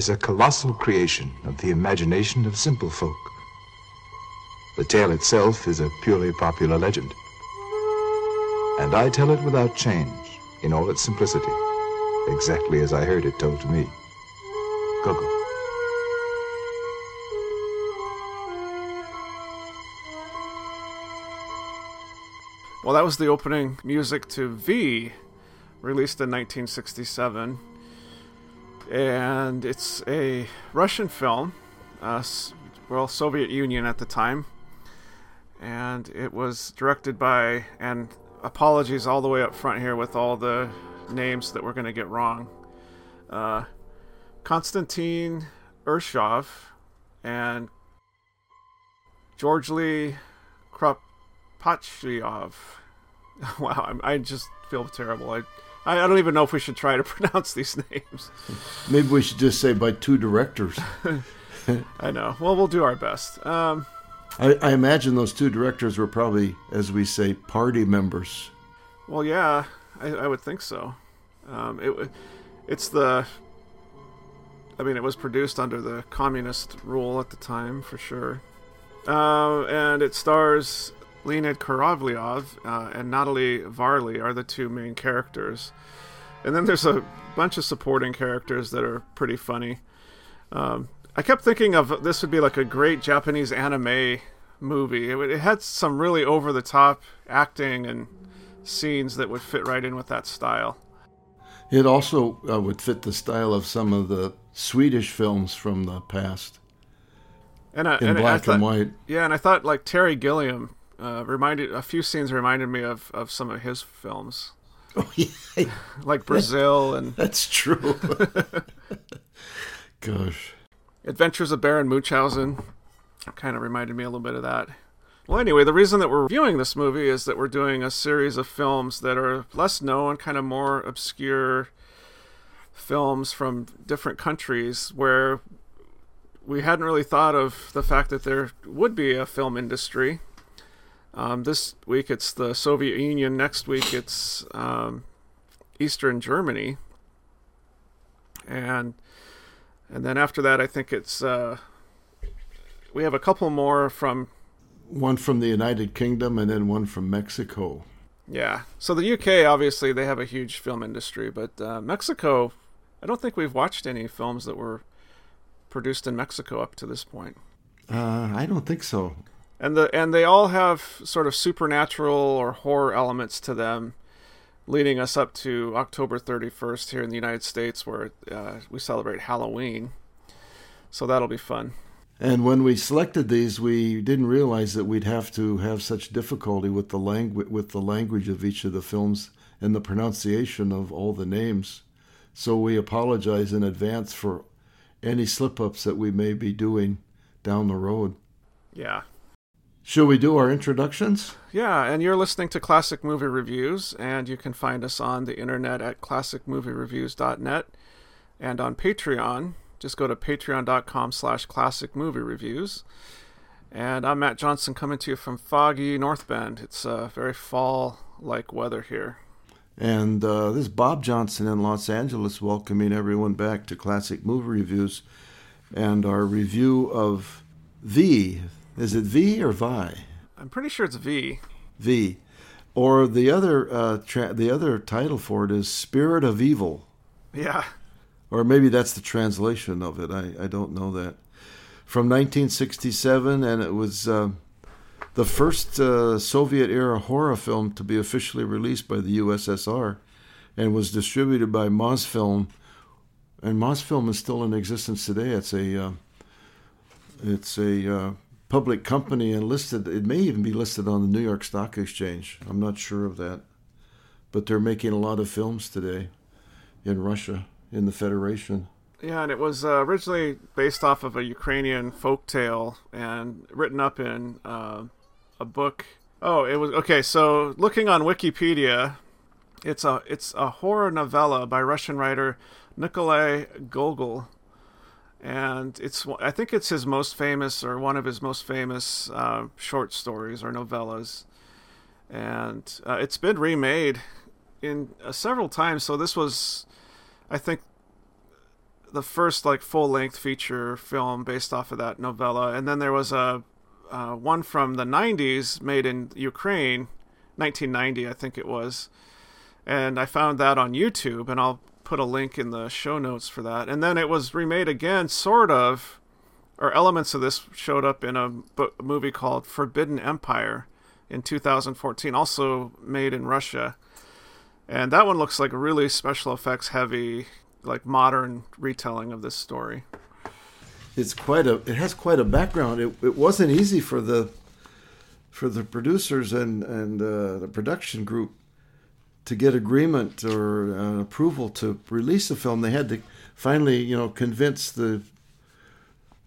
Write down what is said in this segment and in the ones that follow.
Is a colossal creation of the imagination of simple folk. The tale itself is a purely popular legend. And I tell it without change, in all its simplicity, exactly as I heard it told to me. Go-go. Well, that was the opening music to V, released in 1967. And it's a Russian film, uh, well, Soviet Union at the time. And it was directed by, and apologies all the way up front here with all the names that we're going to get wrong. Uh, Konstantin Urshov and George Lee Kropatchev. Wow, I, I just feel terrible. I, I don't even know if we should try to pronounce these names. Maybe we should just say by two directors. I know. Well, we'll do our best. Um, I, I, imagine those two directors were probably, as we say, party members. Well, yeah, I, I would think so. Um, it, it's the. I mean, it was produced under the communist rule at the time, for sure. Uh, and it stars Leonid Korolyov uh, and Natalie Varley are the two main characters. And then there's a bunch of supporting characters that are pretty funny. Um, I kept thinking of this would be like a great Japanese anime movie. It, it had some really over the top acting and scenes that would fit right in with that style. It also uh, would fit the style of some of the Swedish films from the past. And, uh, in and black thought, and white. Yeah, and I thought like Terry Gilliam uh, reminded a few scenes reminded me of, of some of his films. Oh yeah, like Brazil and that's true. Gosh, Adventures of Baron Munchausen kind of reminded me a little bit of that. Well, anyway, the reason that we're reviewing this movie is that we're doing a series of films that are less known, kind of more obscure films from different countries where we hadn't really thought of the fact that there would be a film industry um, this week it's the Soviet Union. Next week it's um, Eastern Germany, and and then after that I think it's uh, we have a couple more from one from the United Kingdom and then one from Mexico. Yeah. So the UK obviously they have a huge film industry, but uh, Mexico, I don't think we've watched any films that were produced in Mexico up to this point. Uh, I don't think so and the and they all have sort of supernatural or horror elements to them, leading us up to October 31st here in the United States, where uh, we celebrate Halloween. So that'll be fun. And when we selected these, we didn't realize that we'd have to have such difficulty with the language with the language of each of the films and the pronunciation of all the names. So we apologize in advance for any slip ups that we may be doing down the road. Yeah, Shall we do our introductions? Yeah, and you're listening to Classic Movie Reviews, and you can find us on the internet at classicmoviereviews.net and on Patreon. Just go to patreon.com slash classic movie reviews. And I'm Matt Johnson coming to you from foggy North Bend. It's uh, very fall like weather here. And uh, this is Bob Johnson in Los Angeles welcoming everyone back to Classic Movie Reviews and our review of V, is it V or Vi? I'm pretty sure it's V. V, or the other uh, tra- the other title for it is Spirit of Evil. Yeah. Or maybe that's the translation of it. I, I don't know that. From 1967, and it was uh, the first uh, Soviet era horror film to be officially released by the USSR, and was distributed by Mosfilm. And Mosfilm is still in existence today. It's a uh, it's a uh, public company and listed. It may even be listed on the New York Stock Exchange. I'm not sure of that, but they're making a lot of films today in Russia in the Federation. Yeah, and it was uh, originally based off of a Ukrainian folk tale and written up in uh, a book. Oh, it was okay. So looking on Wikipedia, it's a it's a horror novella by Russian writer Nikolai Gogol and it's I think it's his most famous or one of his most famous uh, short stories or novellas, and uh, it's been remade in uh, several times. So this was, I think, the first like full length feature film based off of that novella, and then there was a uh, one from the '90s made in Ukraine, 1990, I think it was, and I found that on YouTube, and I'll put a link in the show notes for that. And then it was remade again, sort of, or elements of this showed up in a, bo- movie called Forbidden Empire in 2014, also made in Russia. And that one looks like a really special effects heavy, like modern retelling of this story. It's quite a. It has quite a background. It, it wasn't easy for the for the producers and and uh, the production group to get agreement or uh, approval to release the film. They had to finally, you know, convince the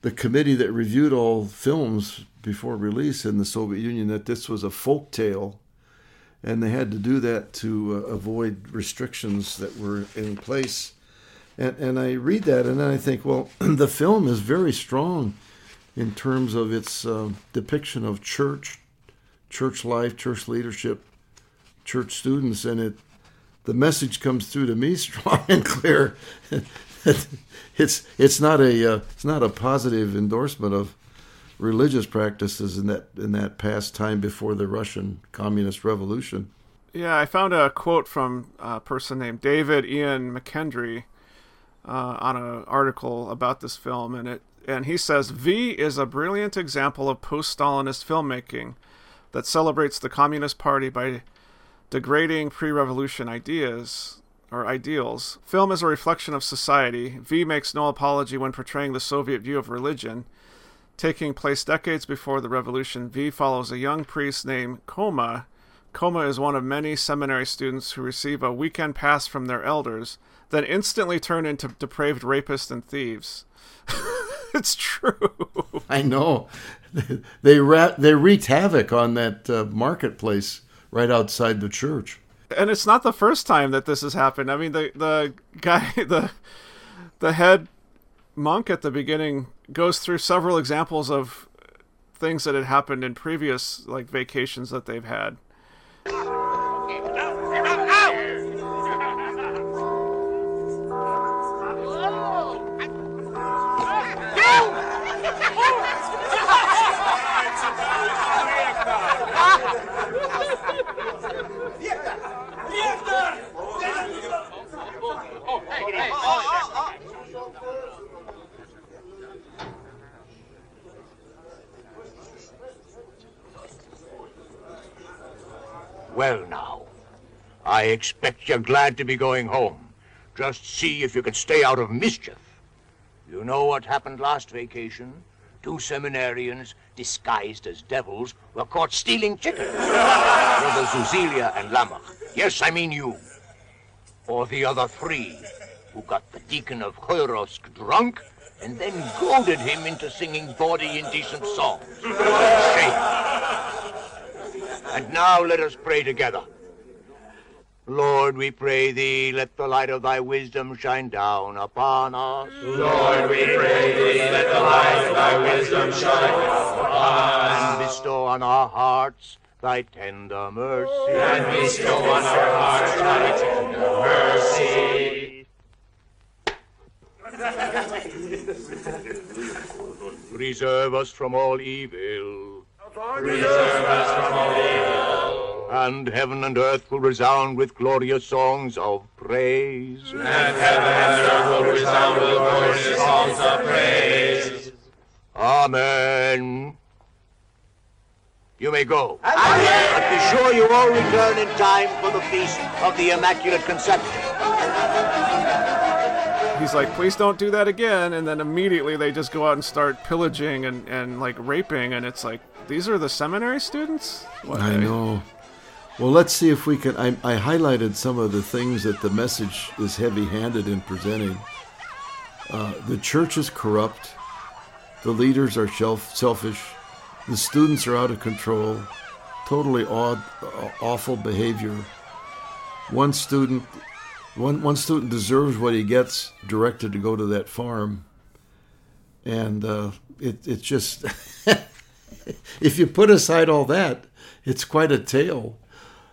the committee that reviewed all films before release in the Soviet Union that this was a folk tale, and they had to do that to uh, avoid restrictions that were in place. And, and I read that, and then I think, well, the film is very strong in terms of its uh, depiction of church, church life, church leadership, church students, and it the message comes through to me strong and clear. it's it's not a uh, it's not a positive endorsement of religious practices in that in that past time before the Russian communist revolution. Yeah, I found a quote from a person named David Ian McKendry uh, on an article about this film, and it and he says V is a brilliant example of post-Stalinist filmmaking that celebrates the Communist Party by degrading pre-revolution ideas or ideals. Film is a reflection of society. V makes no apology when portraying the Soviet view of religion. Taking place decades before the revolution, V follows a young priest named Khoma. Khoma is one of many seminary students who receive a weekend pass from their elders, then instantly turn into depraved rapists and thieves. it's true. I know. They ra- they wreaked havoc on that uh, marketplace right outside the church and it's not the first time that this has happened. I mean, the the guy, the the head monk at the beginning goes through several examples of things that had happened in previous like vacations that they've had. Well, now, I expect you're glad to be going home. Just see if you can stay out of mischief. You know what happened last vacation? Two seminarians, disguised as devils, were caught stealing chickens. Brothers Zuzilia and Lamach. Yes, I mean you. Or the other three, who got the deacon of Khorovsk drunk and then goaded him into singing bawdy, indecent songs. Shame. And now let us pray together. Lord, we pray thee, let the light of thy wisdom shine down upon us. Lord, we pray thee, let the light of thy wisdom shine down upon us. And bestow on our hearts thy tender mercy. And bestow on our hearts thy tender mercy. Preserve us from all evil. Preserve us from all evil. And heaven and earth will resound with glorious songs of praise. And heaven and earth will resound with glorious songs of praise. Amen. You may go. Amen. But be sure you all return in time for the feast of the Immaculate Conception. He's like, please don't do that again. And then immediately they just go out and start pillaging and, and like raping. And it's like, these are the seminary students? What I know. Well, let's see if we can. I, I highlighted some of the things that the message is heavy handed in presenting. Uh, the church is corrupt. The leaders are shelf, selfish. The students are out of control. Totally odd, awful behavior. One student, one one student deserves what he gets. Directed to go to that farm, and uh, it it just. if you put aside all that, it's quite a tale.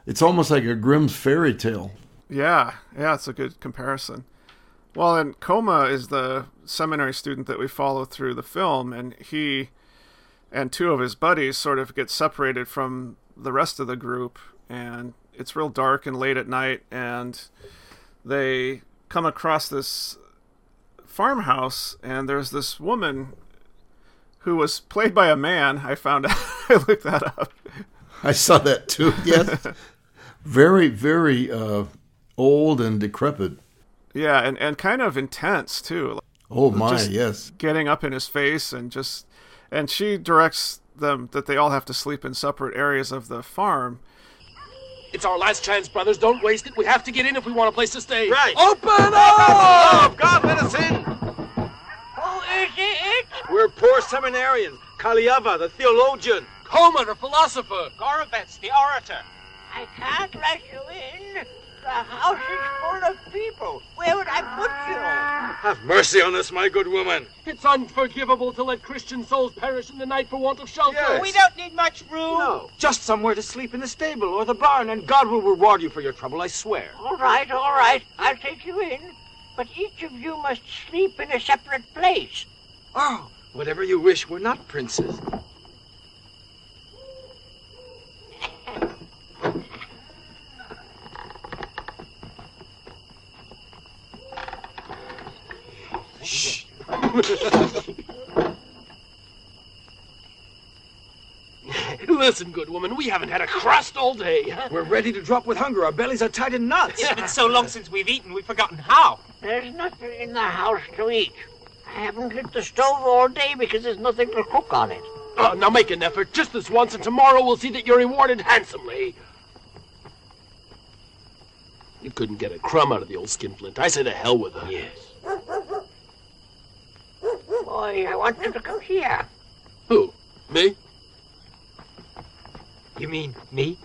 It's almost like a Grimm's fairy tale. Yeah, yeah, it's a good comparison. Well, and Khoma is the seminary student that we follow through the film, and he and two of his buddies sort of get separated from the rest of the group, and it's real dark and late at night, and they come across this farmhouse, and there's this woman who was played by a man. I found out. I looked that up. I saw that too. Yes, very, very uh, old and decrepit. Yeah, and, and kind of intense too. Oh my, Just yes. Getting up in his face and just and she directs them that they all have to sleep in separate areas of the farm. It's our last chance, brothers. Don't waste it. We have to get in if we want a place to stay. Right. Open up! Oh, God, let us in! Who is it? We're poor seminarians. Kaliava, the theologian. Khoma, the philosopher. Gorovets, the orator. I can't let you in. The house is full of people. Where would I put you? Have mercy on us, my good woman. It's unforgivable to let Christian souls perish in the night for want of shelter. Yes. We don't need much room. No, just somewhere to sleep in the stable or the barn, and God will reward you for your trouble, I swear. All right, all right. I'll take you in. But each of you must sleep in a separate place. Oh, whatever you wish, we're not princes. Listen, good woman, we haven't had a crust all day. We're ready to drop with hunger. Our bellies are tied in knots. It's been so long since we've eaten, we've forgotten how. There's nothing in the house to eat. I haven't lit the stove all day because there's nothing to cook on it. Uh, now make an effort, just this once, and tomorrow we'll see that you're rewarded handsomely. You couldn't get a crumb out of the old skinflint. I say to hell with her. Yes. Boy, I want you to come here. Who? Me? You mean me?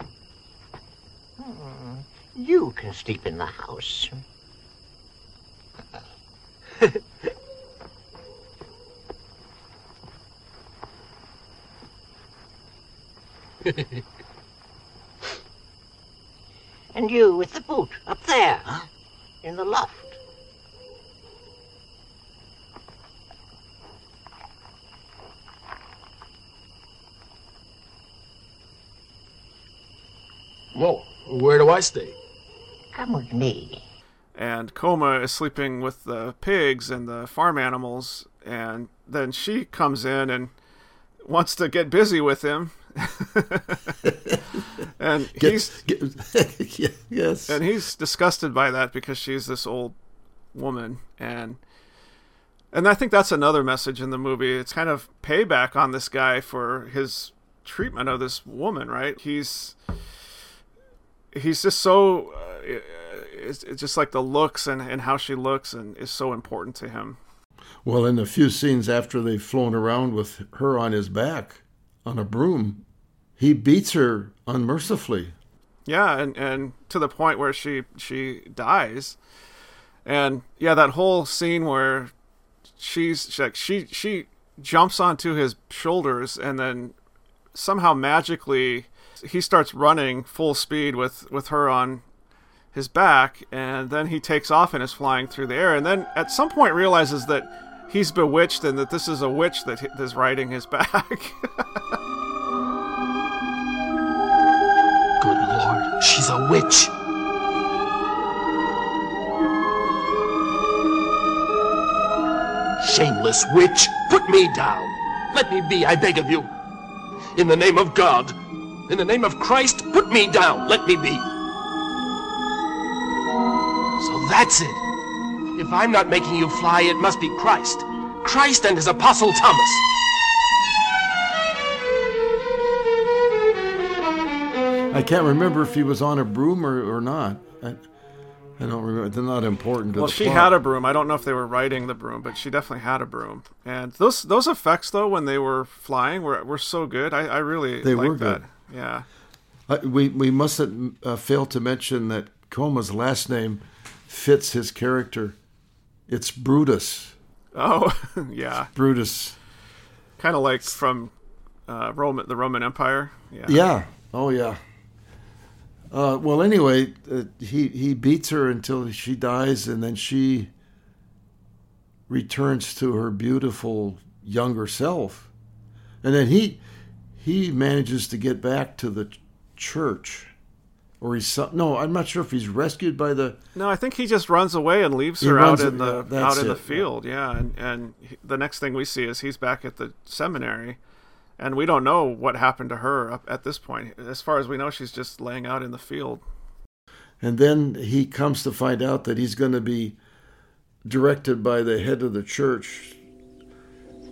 Hmm. You can sleep in the house. and you with the boot up there, in the loft. Whoa, where do I stay? Come with me. and Khoma is sleeping with the pigs and the farm animals, and then she comes in and wants to get busy with him. and he's Get, get, yes. and he's disgusted by that because she's this old woman and and I think that's another message in the movie. It's kind of payback on this guy for his treatment of this woman, right? He's he's just so uh, it's, it's just like the looks and, and how she looks and is so important to him. Well, in a few scenes after they've flown around with her on his back on a broom, he beats her unmercifully. Yeah, and, and to the point where she she dies. And yeah, that whole scene where she's she, like she she jumps onto his shoulders and then somehow magically he starts running full speed with with her on his back and then he takes off and is flying through the air and then at some point realizes that he's bewitched and that this is a witch that is riding his back. Good lord, she's a witch. Shameless witch, put me down. Let me be, I beg of you. In the name of God, in the name of Christ, put me down. Let me be. So that's it. If I'm not making you fly, it must be Christ. Christ and his apostle Thomas. I can't remember if he was on a broom or, or not. I, I don't remember. They're not important to Well, the she plot. had a broom. I don't know if they were riding the broom, but she definitely had a broom. And those those effects though, when they were flying, were were so good. I, I really They liked were good. that. Yeah. Uh, we we mustn't uh, fail to mention that Khoma's last name fits his character. It's Brutus. Oh, yeah. Brutus. Kind of like from uh, Roman the Roman Empire. Yeah. Yeah. Oh yeah. Uh, well, anyway, uh, he he beats her until she dies, and then she returns to her beautiful younger self, and then he he manages to get back to the church, or he's no, I'm not sure if he's rescued by the No, I think he just runs away and leaves her out in yeah, the that's out in the it, yeah. field. Yeah, and and he, the next thing we see is he's back at the seminary, and we don't know what happened to her up at this point. As far as we know, she's just laying out in the field. And then he comes to find out that he's going to be directed by the head of the church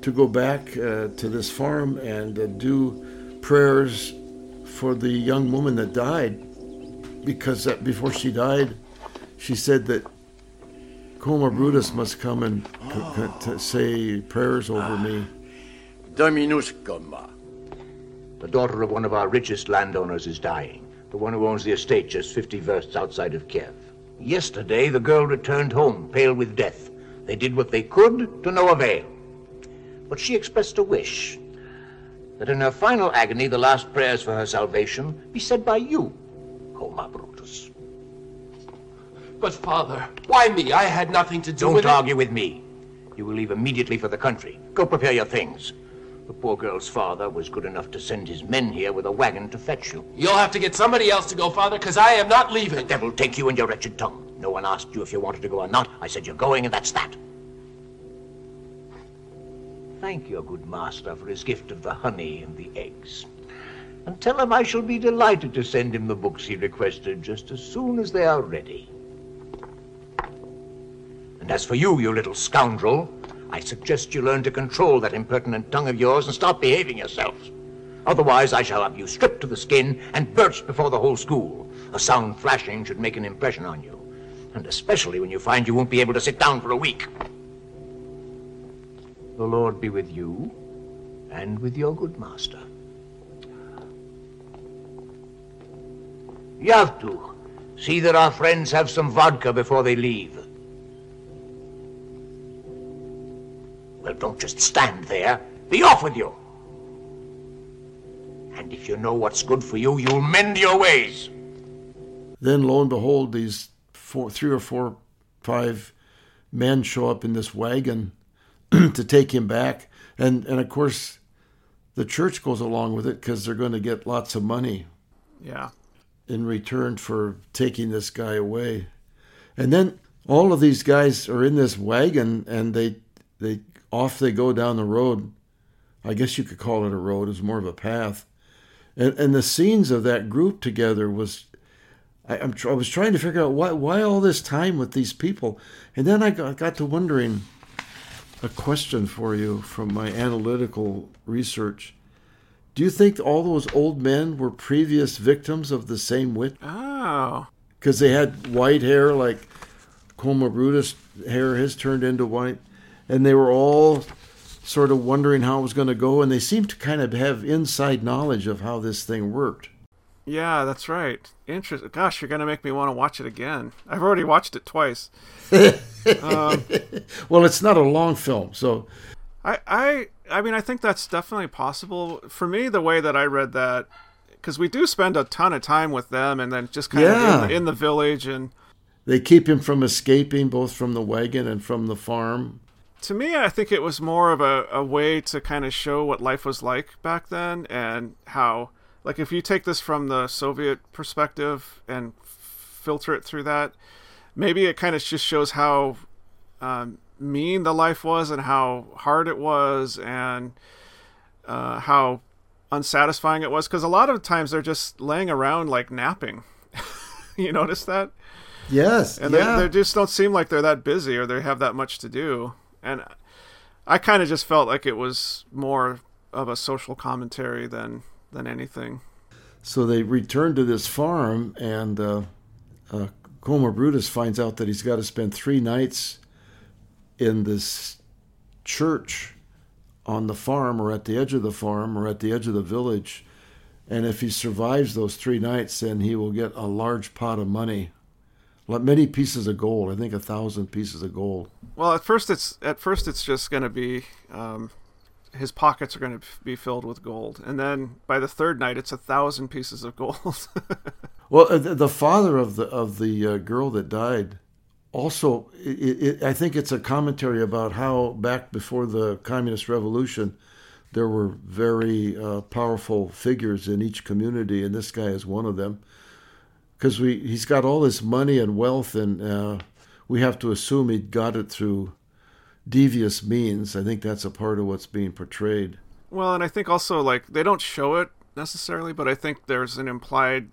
to go back uh, to this farm and uh, do prayers for the young woman that died. Because uh, before she died, she said that Khoma Brutus must come and c- c- to say prayers over me. Dominus Khoma. The daughter of one of our richest landowners is dying. The one who owns the estate just 50 versts outside of Kiev. Yesterday, the girl returned home, pale with death. They did what they could to no avail. But she expressed a wish that in her final agony, the last prayers for her salvation be said by you, Khoma Brutus. But, Father, why me? I had nothing to do Don't with argue with me. You will leave immediately for the country. Go prepare your things. The poor girl's father was good enough to send his men here with a wagon to fetch you. You'll have to get somebody else to go, Father, because I am not leaving. The devil take you and your wretched tongue. No one asked you if you wanted to go or not. I said you're going, and that's that. Thank your good master for his gift of the honey and the eggs. And tell him I shall be delighted to send him the books he requested just as soon as they are ready. And as for you, you little scoundrel, I suggest you learn to control that impertinent tongue of yours and start behaving yourself. Otherwise, I shall have you stripped to the skin and birched before the whole school. A sound thrashing should make an impression on you, and especially when you find you won't be able to sit down for a week. The Lord be with you and with your good master. To. See that our friends have some vodka before they leave. Well, don't just stand there. Be off with you. And if you know what's good for you, you'll mend your ways. Then lo and behold, these four, three or four, five men show up in this wagon to take him back, and and of course, the church goes along with it because they're going to get lots of money Yeah. in return for taking this guy away. And then all of these guys are in this wagon, and they they off they go down the road. I guess you could call it a road; it's more of a path. And and the scenes of that group together was I, I'm tr- I was trying to figure out why why all this time with these people, and then I got, got to wondering. A question for you from my analytical research: Do you think all those old men were previous victims of the same witch? Oh. Because they had white hair, like Khoma Brutus hair, his turned into white, and they were all sort of wondering how it was going to go, and they seemed to kind of have inside knowledge of how this thing worked. Yeah, that's right. Interest. Gosh, you're gonna make me want to watch it again. I've already watched it twice. um, Well, it's not a long film, so I, I, I mean, I think that's definitely possible. For me, the way that I read that, because we do spend a ton of time with them, and then just kind Yeah. of in the, in the village, and they keep him from escaping both from the wagon and from the farm. to me, I think it was more of a, a way to kind of show what life was like back then and how, like, if you take this from the Soviet perspective and filter it through that, maybe it kind of just shows how um, mean the life was and how hard it was and uh, how unsatisfying it was. Because a lot of times they're just laying around, like, napping. you notice that? Yes, and yeah. they, they just don't seem like they're that busy or they have that much to do and i kind of just felt like it was more of a social commentary than than anything So they return to this farm, and uh, uh, Khoma Brutus finds out that he's got to spend three nights in this church on the farm, or at the edge of the farm, or at the edge of the village. And if he survives those three nights, then he will get a large pot of money, like many pieces of gold. I think a thousand pieces of gold. well at first it's at first it's just going to be um, his pockets are going to be filled with gold and then by the third night it's a thousand pieces of gold Well, uh, the the father of the of the uh, girl that died also, it, it, I think it's a commentary about how back before the communist revolution, there were very uh, powerful figures in each community, and this guy is one of them. Because we he's got all this money and wealth, and uh, we have to assume he got it through devious means. I think that's a part of what's being portrayed. Well, and I think also like they don't show it necessarily, but I think there's an implied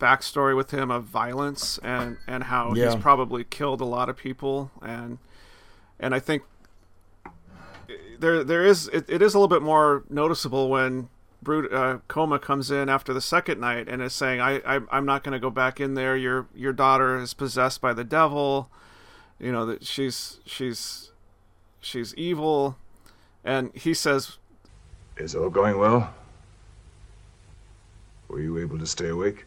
backstory with him of violence and and how Yeah. he's probably killed a lot of people and and I think there there is it, it is a little bit more noticeable when Brut, uh, Khoma comes in after the second night and is saying I, I I'm not going to go back in there your your daughter is possessed by the devil you know that she's she's she's evil and he says Is all going well? Were you able to stay awake?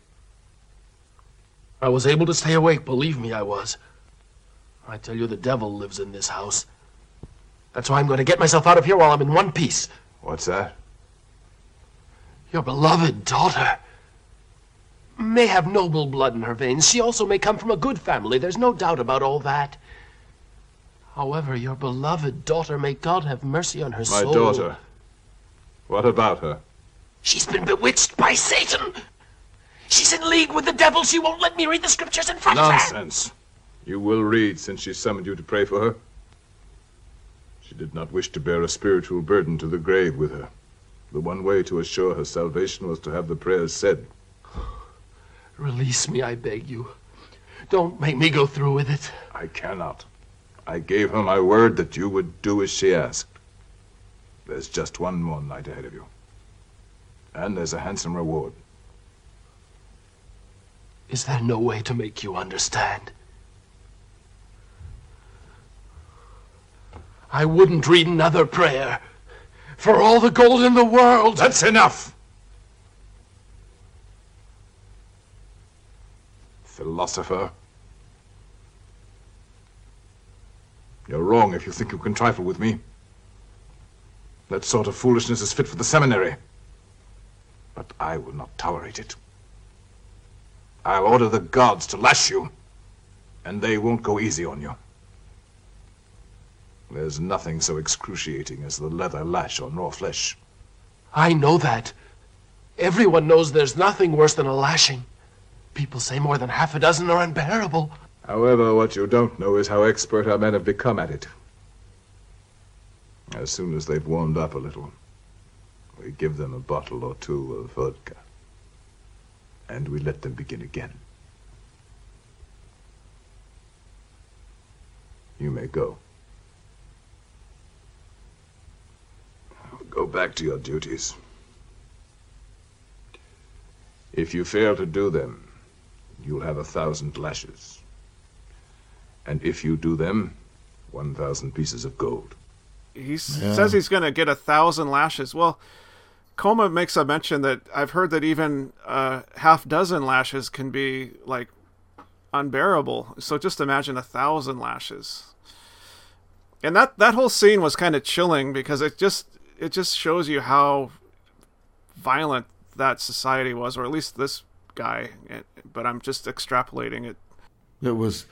I was able to stay awake, believe me, I was. I tell you, the devil lives in this house. That's why I'm going to get myself out of here while I'm in one piece. What's that? Your beloved daughter may have noble blood in her veins. She also may come from a good family. There's no doubt about all that. However, your beloved daughter, may God have mercy on her My soul. My daughter. What about her? She's been bewitched by Satan. She's in league with the devil. She won't let me read the scriptures in front of her. Nonsense. You will read since she summoned you to pray for her. She did not wish to bear a spiritual burden to the grave with her. The one way to assure her salvation was to have the prayers said. Release me, I beg you. Don't make me go through with it. I cannot. I gave her my word that you would do as she asked. There's just one more night ahead of you. And there's a handsome reward. Is there no way to make you understand? I wouldn't read another prayer for all the gold in the world. That's enough! Philosopher. You're wrong if you think you can trifle with me. That sort of foolishness is fit for the seminary. But I will not tolerate it. I'll order the guards to lash you, and they won't go easy on you. There's nothing so excruciating as the leather lash on raw flesh. I know that. Everyone knows there's nothing worse than a lashing. People say more than half a dozen are unbearable. However, what you don't know is how expert our men have become at it. As soon as they've warmed up a little, we give them a bottle or two of vodka. And we let them begin again. You may go. Go back to your duties. If you fail to do them, you'll have a thousand lashes. And if you do them, 1,000 pieces of gold. he Yeah. says he's going to get a thousand lashes. Well, Khoma makes a mention that I've heard that even a half dozen lashes can be like unbearable. So just imagine a thousand lashes. And that that whole scene was kind of chilling because it just it just shows you how violent that society was, or at least this guy. But I'm just extrapolating it. It was,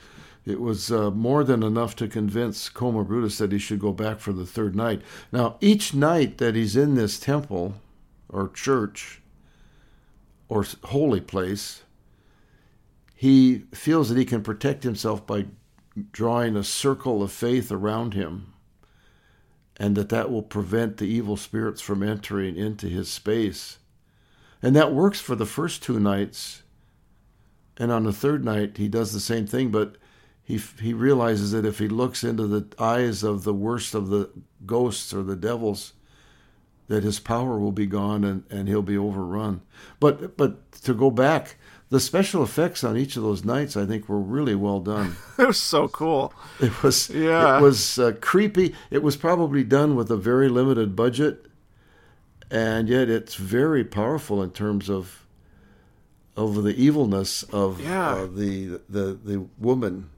it was uh, more than enough to convince Khoma Brutus that he should go back for the third night. Now, each night that he's in this temple, or church, or holy place, he feels that he can protect himself by drawing a circle of faith around him, and that that will prevent the evil spirits from entering into his space. And that works for the first two nights. And on the third night, he does the same thing, but he he realizes that if he looks into the eyes of the worst of the ghosts or the devils, that his power will be gone and, and he'll be overrun. But but to go back, the special effects on each of those nights, I think, were really well done. It was so cool. It was Yeah. it was uh, creepy. It was probably done with a very limited budget, and yet it's very powerful in terms of of the evilness of Yeah. uh, the the the woman.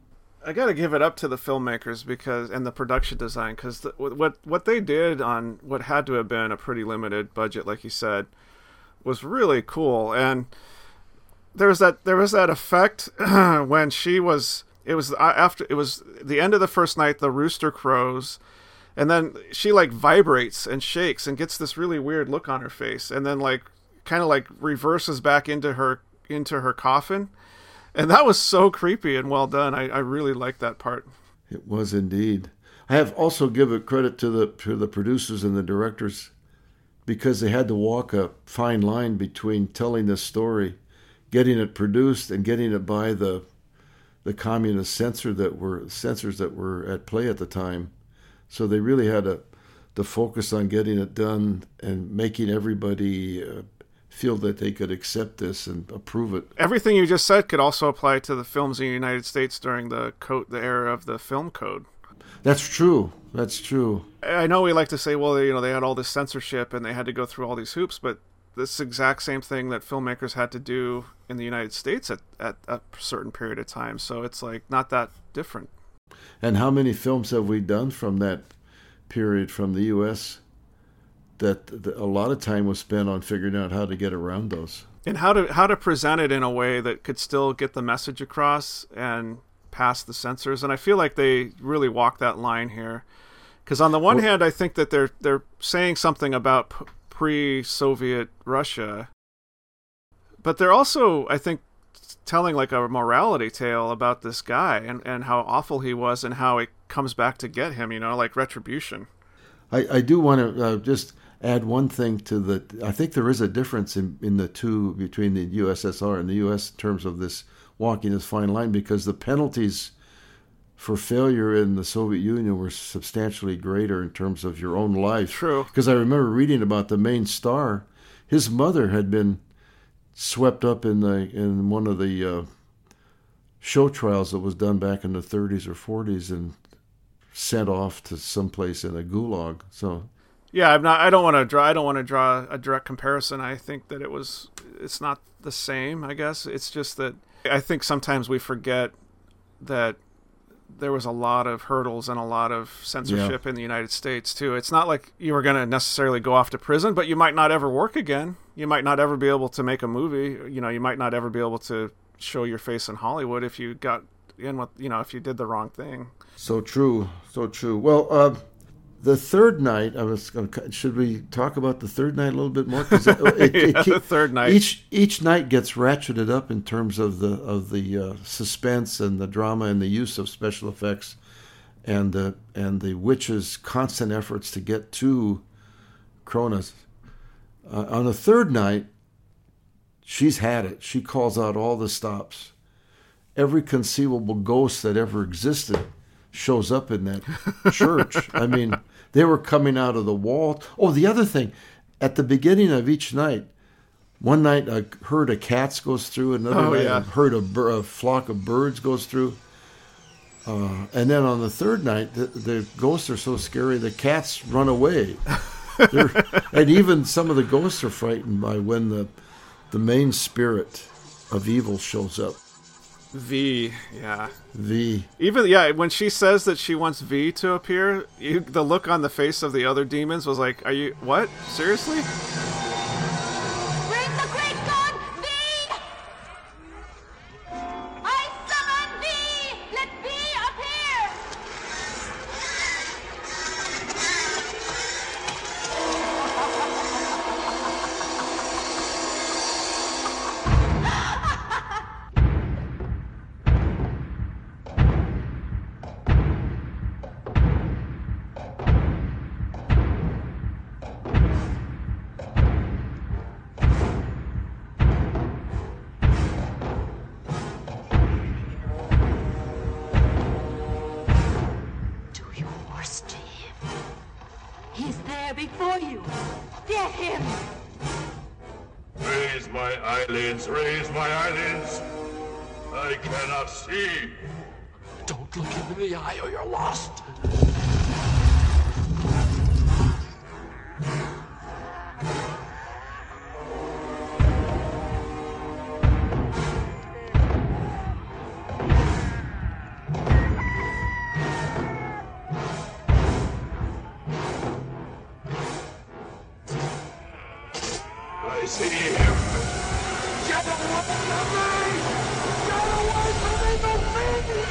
I got to give it up to the filmmakers because and the production design because the, what what they did on what had to have been a pretty limited budget, like you said, was really cool. And there was that there was that effect when she was it was uh, after it was the end of the first night. The rooster crows, and then she like vibrates and shakes and gets this really weird look on her face, and then like kind of like reverses back into her into her coffin, and that was so creepy and well done. I, I really liked that part. It was indeed. I have also given credit to the to the producers and the directors because they had to walk a fine line between telling this story, getting it produced, and getting it by the the communist censor that were censors that were at play at the time. So they really had to to focus on getting it done and making everybody uh, feel that they could accept this and approve it. Everything you just said could also apply to the films in the United States during the code, the era of the film code. That's true. That's true. I know we like to say, well, you know, they had all this censorship and they had to go through all these hoops, but this exact same thing that filmmakers had to do in the United States at, at a certain period of time. So it's like not that different. And how many films have we done from that period from the U.S. that, a lot of time was spent on figuring out how to get around those and how to how to present it in a way that could still get the message across and pass the censors. And I feel like they really walk that line here, because on the one well, hand, I think that they're they're saying something about pre-Soviet Russia, but they're also, I think, telling like a morality tale about this guy and, and how awful he was and how it comes back to get him, you know, like retribution. I, I do want to uh, just add one thing to the. I think there is a difference in, in the two between the USSR and the US in terms of this walking this fine line because the penalties for failure in the Soviet Union were substantially greater in terms of your own life. True. Because I remember reading about the main star. His mother had been swept up in the in one of the uh, show trials that was done back in the 30s or 40s and sent off to someplace in a gulag. So yeah, I'm not. I don't want to draw. I don't want to draw a direct comparison. I think that it was. It's not the same. I guess it's just that I think sometimes we forget that there was a lot of hurdles and a lot of censorship yeah. in the United States too. It's not like you were going to necessarily go off to prison, but you might not ever work again. You might not ever be able to make a movie. You know, you might not ever be able to show your face in Hollywood if you got in with you know if you did the wrong thing. So true, so true. Well, uh, the third night, I was. Should we talk about the third night a little bit more? Because it, it, yeah, it, the third night. Each each night gets ratcheted up in terms of the of the uh, suspense and the drama and the use of special effects, and the and the witch's constant efforts to get to Cronus. Uh, on the third night, she's had it. She calls out all the stops. Every conceivable ghost that ever existed shows up in that church. I mean, they were coming out of the wall. Oh, the other thing, at the beginning of each night, one night a herd of cats goes through, another oh, night yeah. a herd of a flock of birds goes through. Uh, and then on the third night, the, the, ghosts are so scary, the cats run away. and even some of the ghosts are frightened by when the the main spirit of evil shows up. V, yeah. V. Even yeah, when she says that she wants V to appear, you, the look on the face of the other demons was like, "Are you what? Seriously?" mercy! Get away from me! Get away from me,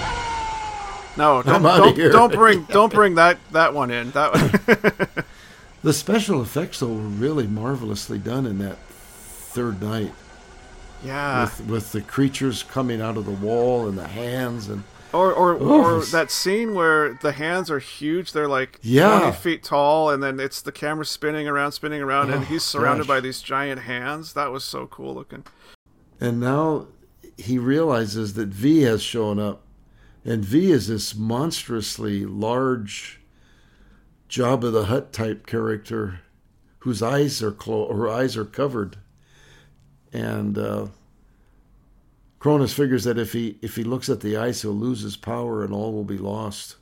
ah! No, don't, don't, don't, bring don't bring that, that one in. That one. the special effects though were really marvelously done in that third night. Yeah. With, with the creatures coming out of the wall and the hands and or or, or that scene where the hands are huge. They're like Yeah. twenty feet tall, and then it's the camera spinning around, spinning around, and Oh, he's surrounded gosh. by these giant hands. That was so cool looking. and now he realizes that Viy has shown up, and Viy is this monstrously large Jabba the Hutt type character, whose eyes are clo- her eyes are covered, and uh, Cronus figures that if he if he looks at the ice, he'll lose his power and all will be lost.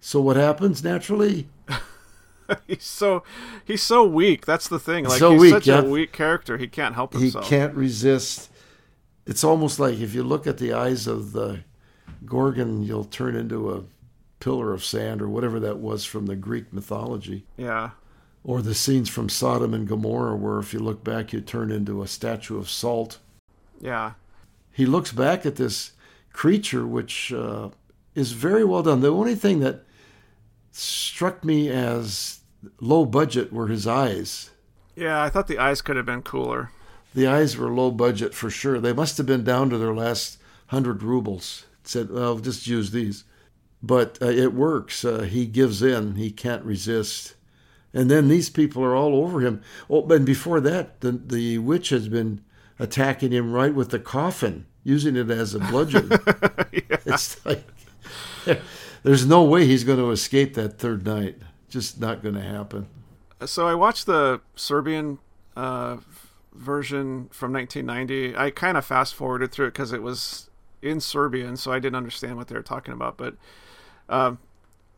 So what happens naturally? he's so he's so weak. That's the thing. Like So he's weak, such yeah. a weak character. He can't help himself. he can't resist. It's almost like if you look at the eyes of the Gorgon, you'll turn into a pillar of sand or whatever that was from the Greek mythology. Yeah. Or the scenes from Sodom and Gomorrah, where if you look back, you turn into a statue of salt. Yeah. He looks back at this creature, which uh, is very well done. The only thing that struck me as low budget were his eyes. Yeah. I thought the eyes could have been cooler. The eyes were low budget for sure. They must have been down to their last hundred rubles. Said, "Well, just use these," but uh, it works. Uh, he gives in. He can't resist. And then these people are all over him. Oh, and before that, the the witch has been attacking him right with the coffin, using it as a bludgeon. It's like there's no way he's going to escape that third night. Just not going to happen. So I watched the Serbian uh, version from 1990. I kind of fast forwarded through it because it was in Serbian, so I didn't understand what they were talking about. But um,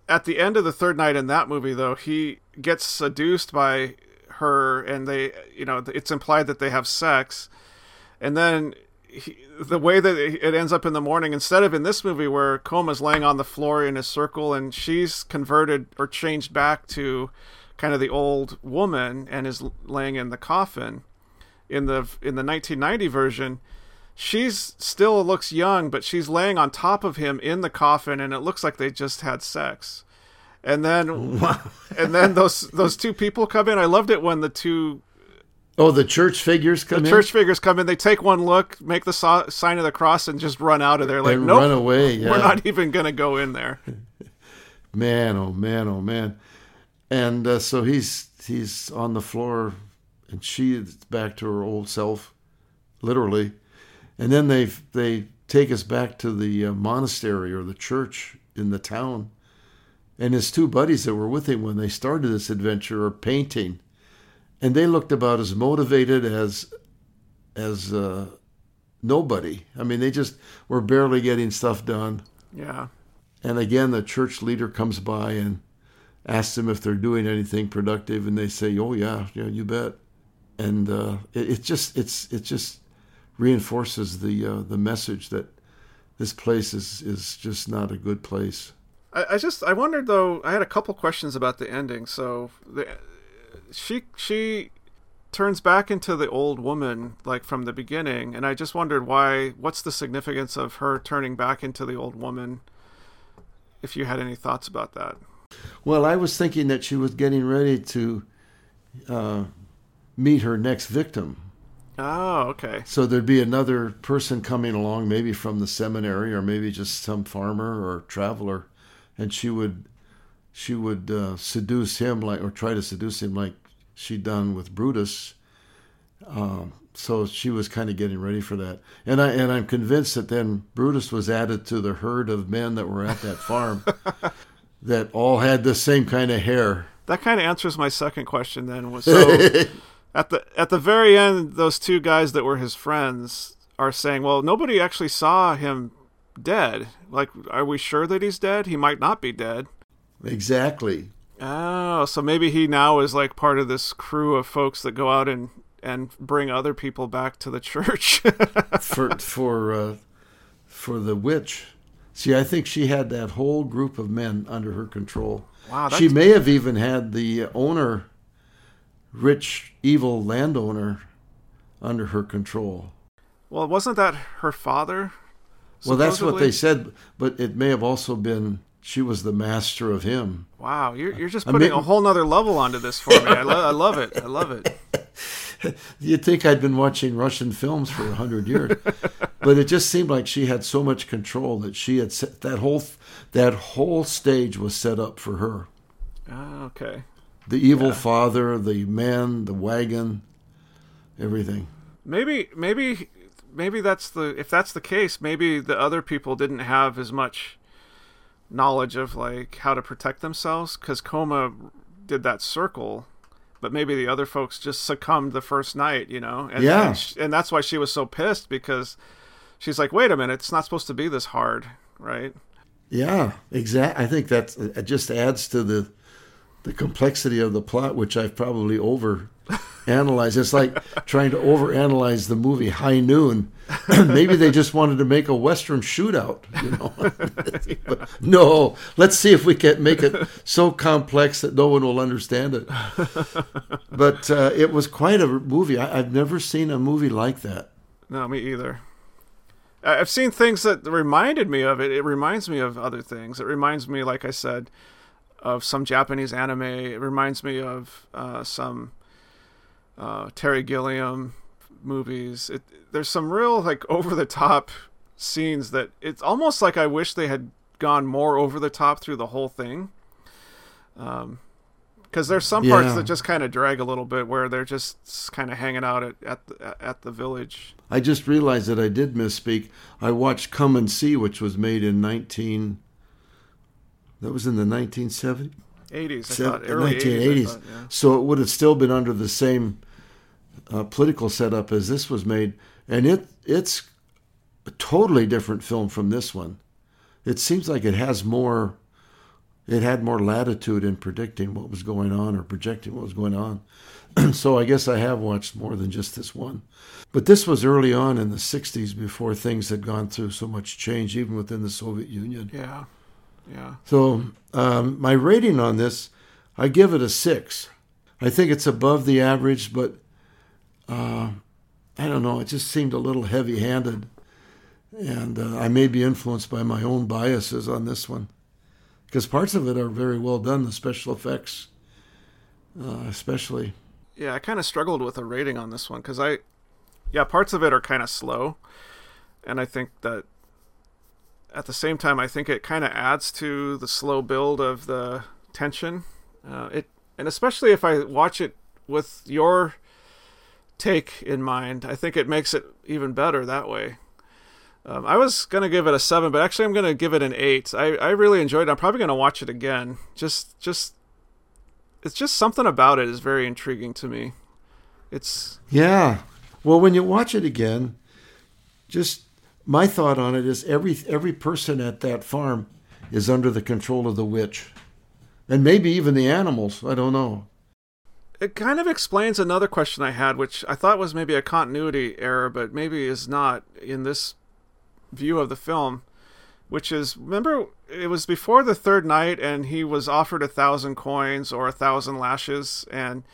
at the end of the third night in that movie, though, he gets seduced by her, and they, you know, it's implied that they have sex, and then. He, the way that it ends up in the morning, instead of in this movie where Khoma's laying on the floor in a circle and she's converted or changed back to kind of the old woman and is laying in the coffin, in the in the 1990 version, she's still looks young, but she's laying on top of him in the coffin, and it looks like they just had sex. And then, and then those those two people come in. I loved it when the two Oh, the church figures come the in. church figures come in. They take one look, make the so- sign of the cross, and just run out of there. Like, no, nope, run away, yeah. We're not even gonna go in there. Man, oh man, oh man. And uh, so he's he's on the floor, and she is back to her old self, literally. And then they they take us back to the uh, monastery or the church in the town, and his two buddies that were with him when they started this adventure are painting, and they looked about as motivated as as uh, nobody. I mean, they just were barely getting stuff done. Yeah. And again, the church leader comes by and asks them if they're doing anything productive, and they say, "Oh yeah, yeah, you bet." And uh, it, it just it's it just reinforces the uh, the message that this place is is just not a good place. I, I just I wondered though. I had a couple questions about the ending. So the she she turns back into the old woman like from the beginning, and I just wondered why. What's the significance of her turning back into the old woman? If you had any thoughts about that. Well, I was thinking that she was getting ready to uh, meet her next victim. Oh, okay. So there'd be another person coming along, maybe from the seminary, or maybe just some farmer or traveler, and she would she would uh, seduce him like, or try to seduce him like she'd done with Brutus. Um, so she was kind of getting ready for that, and I and I'm convinced that then Brutus was added to the herd of men that were at that farm, that all had the same kind of hair. That kind of answers my second question. Then was so at the at the very end, those two guys that were his friends are saying, "Well, nobody actually saw him dead. Like, are we sure that he's dead? He might not be dead." Exactly. Oh, so maybe he now is like part of this crew of folks that go out and and bring other people back to the church. for for uh, for the witch. See, I think she had that whole group of men under her control. Wow, she may have even had the owner, rich evil landowner, under her control. well, wasn't that her father? Well, that's what they said, but it may have also been she was the master of him. Wow, you're you're just I putting mean- a whole nother level onto this for me. I, lo- I love it. I love it. You'd think I'd been watching Russian films for a hundred years, but it just seemed like she had so much control that she had set, that whole that whole stage was set up for her. Ah, okay. The evil father, the man, the wagon, everything. Maybe maybe maybe that's the if that's the case, maybe the other people didn't have as much knowledge of like how to protect themselves cuz Khoma did that circle, but maybe the other folks just succumbed the first night, you know. And Yeah. and, sh- and that's why she was so pissed because she's like, "Wait a minute, it's not supposed to be this hard." Right? Yeah, exactly I think that it just adds to the the complexity of the plot, which I've probably over analyzed. It's like trying to overanalyze the movie High Noon. Maybe they just wanted to make a western shootout, you know. but no, let's see if we can make it so complex that no one will understand it. But uh, it was quite a movie. I, I've never seen a movie like that. No, me either. I've seen things that reminded me of it. It reminds me of other things. It reminds me, like I said, of some Japanese anime. It reminds me of uh, some uh, Terry Gilliam movies. It, there's some real like over the top scenes that it's almost like I wish they had gone more over the top through the whole thing. Um, because there's some parts Yeah. that just kind of drag a little bit, where they're just kind of hanging out at at the, at the village. I just realized that I did misspeak. I watched Come and See, which was made in 19. That was in the 1970s? 80s, I thought. Early 80s, I 1980s. thought, yeah. So it would have still been under the same uh, political setup as this was made. And it it's a totally different film from this one. It seems like it has more, it had more latitude in predicting what was going on or projecting what was going on. so I guess I have watched more than just this one. But this was early on in the 60s before things had gone through so much change, even within the Soviet Union. Yeah. Yeah. So um, my rating on this, I give it a six. I think it's above the average, but uh, I don't know. It just seemed a little heavy-handed, and uh, I may be influenced by my own biases on this one, because parts of it are very well done. The special effects, uh, especially. Yeah, I kind of struggled with a rating on this one because I, yeah, parts of it are kind of slow, and I think that at the same time, I think it kind of adds to the slow build of the tension. Uh, it and especially if I watch it with your take in mind, I think it makes it even better that way. Um, I was gonna give it a seven, but actually I'm gonna give it an eight. I, I really enjoyed it. I'm probably gonna watch it again. Just just it's just something about it is very intriguing to me. It's Yeah. Well, when you watch it again, just my thought on it is every every person at that farm is under the control of the witch, and maybe even the animals. I don't know. It kind of explains another question I had, which I thought was maybe a continuity error, but maybe is not in this view of the film. Which is remember it was before the third night, and he was offered a thousand coins or a thousand lashes, and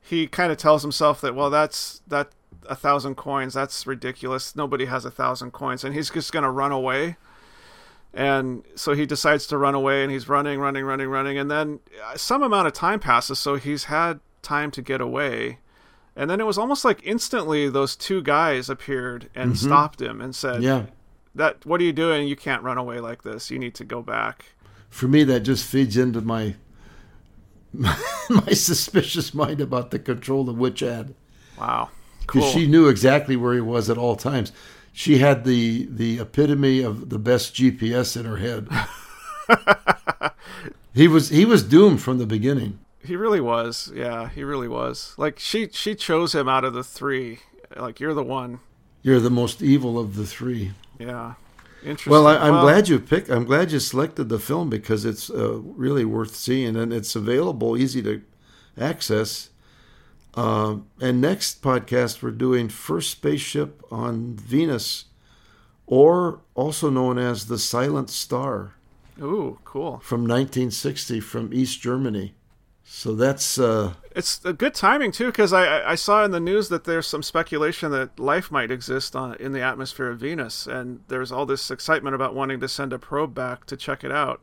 he kind of tells himself that well, that's that a thousand coins, that's ridiculous. Nobody has a thousand coins, and he's just gonna run away. And so he decides to run away, and he's running, running, running, running, and then some amount of time passes, so he's had time to get away. And then it was almost like instantly those two guys appeared and Mhm. stopped him and said, Yeah. that what are you doing? You can't run away like this. You need to go back." For me, that just feeds into my my suspicious mind about the control the witch had. Wow, because cool. she knew exactly where he was at all times. She had the the epitome of the best GPS in her head. he was he was doomed from the beginning. He really was. Yeah, he really was. Like she she chose him out of the three. Like you're the one. You're the most evil of the three. Yeah. Interesting. Well, I, I'm Well, glad you picked. I'm glad you selected the film because it's uh, really worth seeing and it's available, easy to access. Uh, and next podcast, we're doing First Spaceship on Venus, or also known as the Silent Star. Ooh, cool. From 1960 from East Germany. So that's uh, It's a good timing too, because I I- saw in the news that there's some speculation that life might exist on in the atmosphere of Venus, and there's all this excitement about wanting to send a probe back to check it out.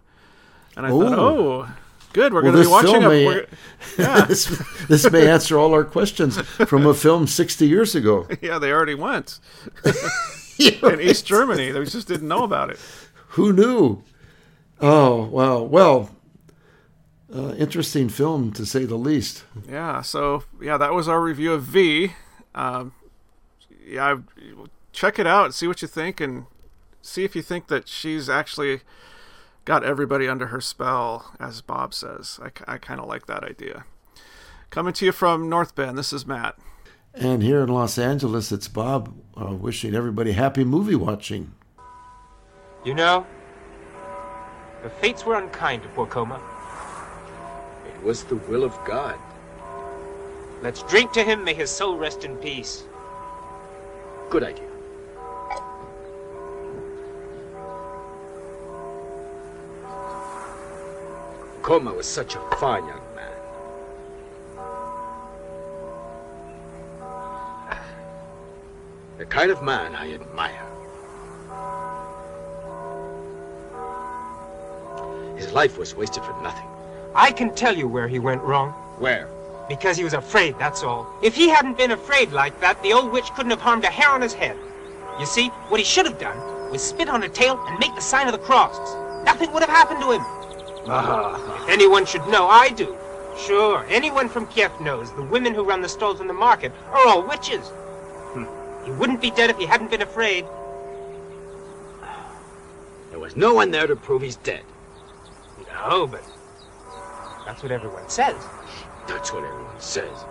And I thought, oh, good, we're Well, going to be watching a. may- Yeah, this, this may answer all our questions from a film 60 years ago. yeah, they already went in East Germany. They just didn't know about it. Who knew? Oh, wow. Well, uh, interesting film to say the least. Yeah, so yeah, that was our review of Viy. Um, yeah, check it out, see what you think, and see if you think that she's actually got everybody under her spell, as Bob says. I, I kind of like that idea. Coming to you from North Bend, this is Matt. And here in Los Angeles, it's Bob uh, wishing everybody happy movie watching. You know, the fates were unkind to poor Khoma. It was the will of God. Let's drink to him. May his soul rest in peace. Good idea. Khoma was such a fine young man. The kind of man I admire. His life was wasted for nothing. I can tell you where he went wrong. Where? Because he was afraid, that's all. If he hadn't been afraid like that, the old witch couldn't have harmed a hair on his head. You see, what he should have done was spit on her tail and make the sign of the cross. Nothing would have happened to him. Ah, If anyone should know, I do. Sure, anyone from Kiev knows the women who run the stalls in the market are all witches. Hmm. He wouldn't be dead if he hadn't been afraid. there was no one there to prove he's dead. No, but that's what everyone says. That's what everyone says.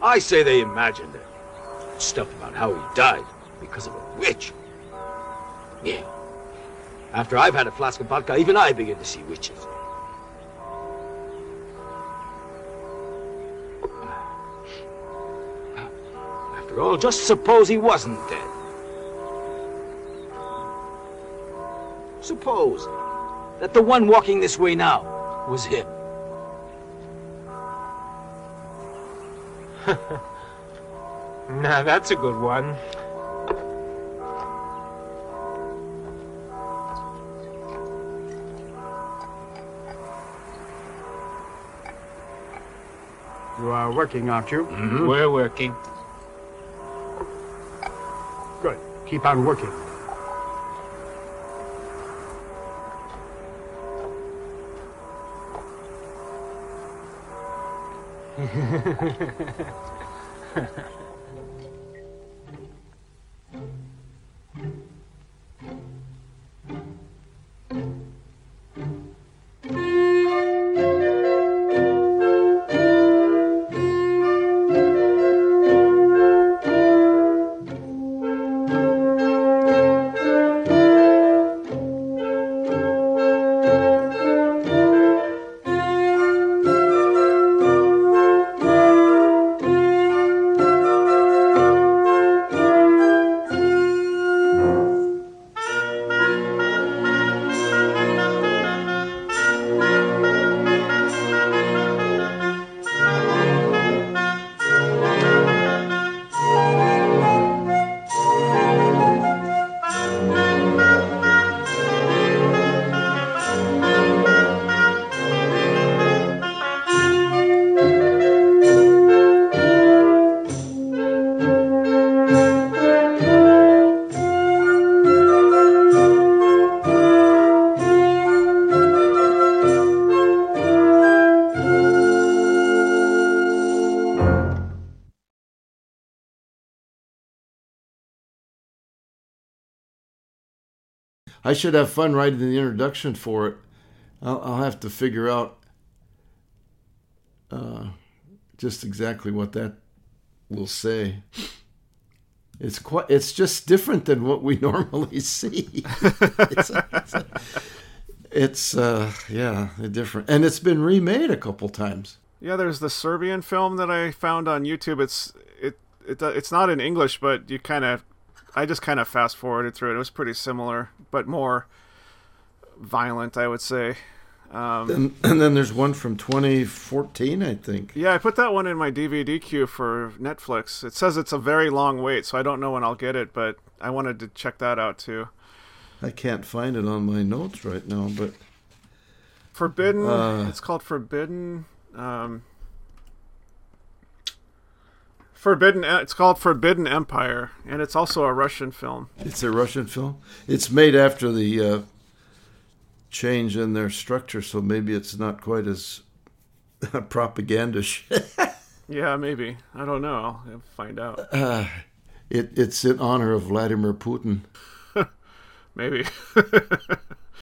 I say they imagined it. Stuff about how he died because of a witch. Yeah. After I've had a flask of vodka, even I begin to see witches. After all, just suppose he wasn't dead. Suppose that the one walking this way now was him. Now, that's a good one. You are working, aren't you? Mm-hmm. We're working. Good. Keep on working. Ha ha ha. I should have fun writing the introduction for it. I'll, I'll have to figure out uh, just exactly what that will say. It's quite. It's just different than what we normally see. it's, it's, it's uh, yeah, different, and it's been remade a couple times. Yeah, there's the Serbian film that I found on YouTube. It's it, it it's not in English, but you kind of I just kind of fast forwarded through it. It was pretty similar, but more violent, I would say. Um, and, and then there's one from 2014, I think. Yeah, I put that one in my DVD queue for Netflix. It says it's a very long wait, so I don't know when I'll get it, but I wanted to check that out too. I can't find it on my notes right now, but Forbidden. Uh, it's called Forbidden. Um, Forbidden. It's called Forbidden Empire, and it's also a Russian film. it's a Russian film. It's made after the uh, change in their structure, so maybe it's not quite as propagandish. Yeah, maybe. I don't know. I'll find out. uh, it, it's in honor of Vladimir Putin. Maybe.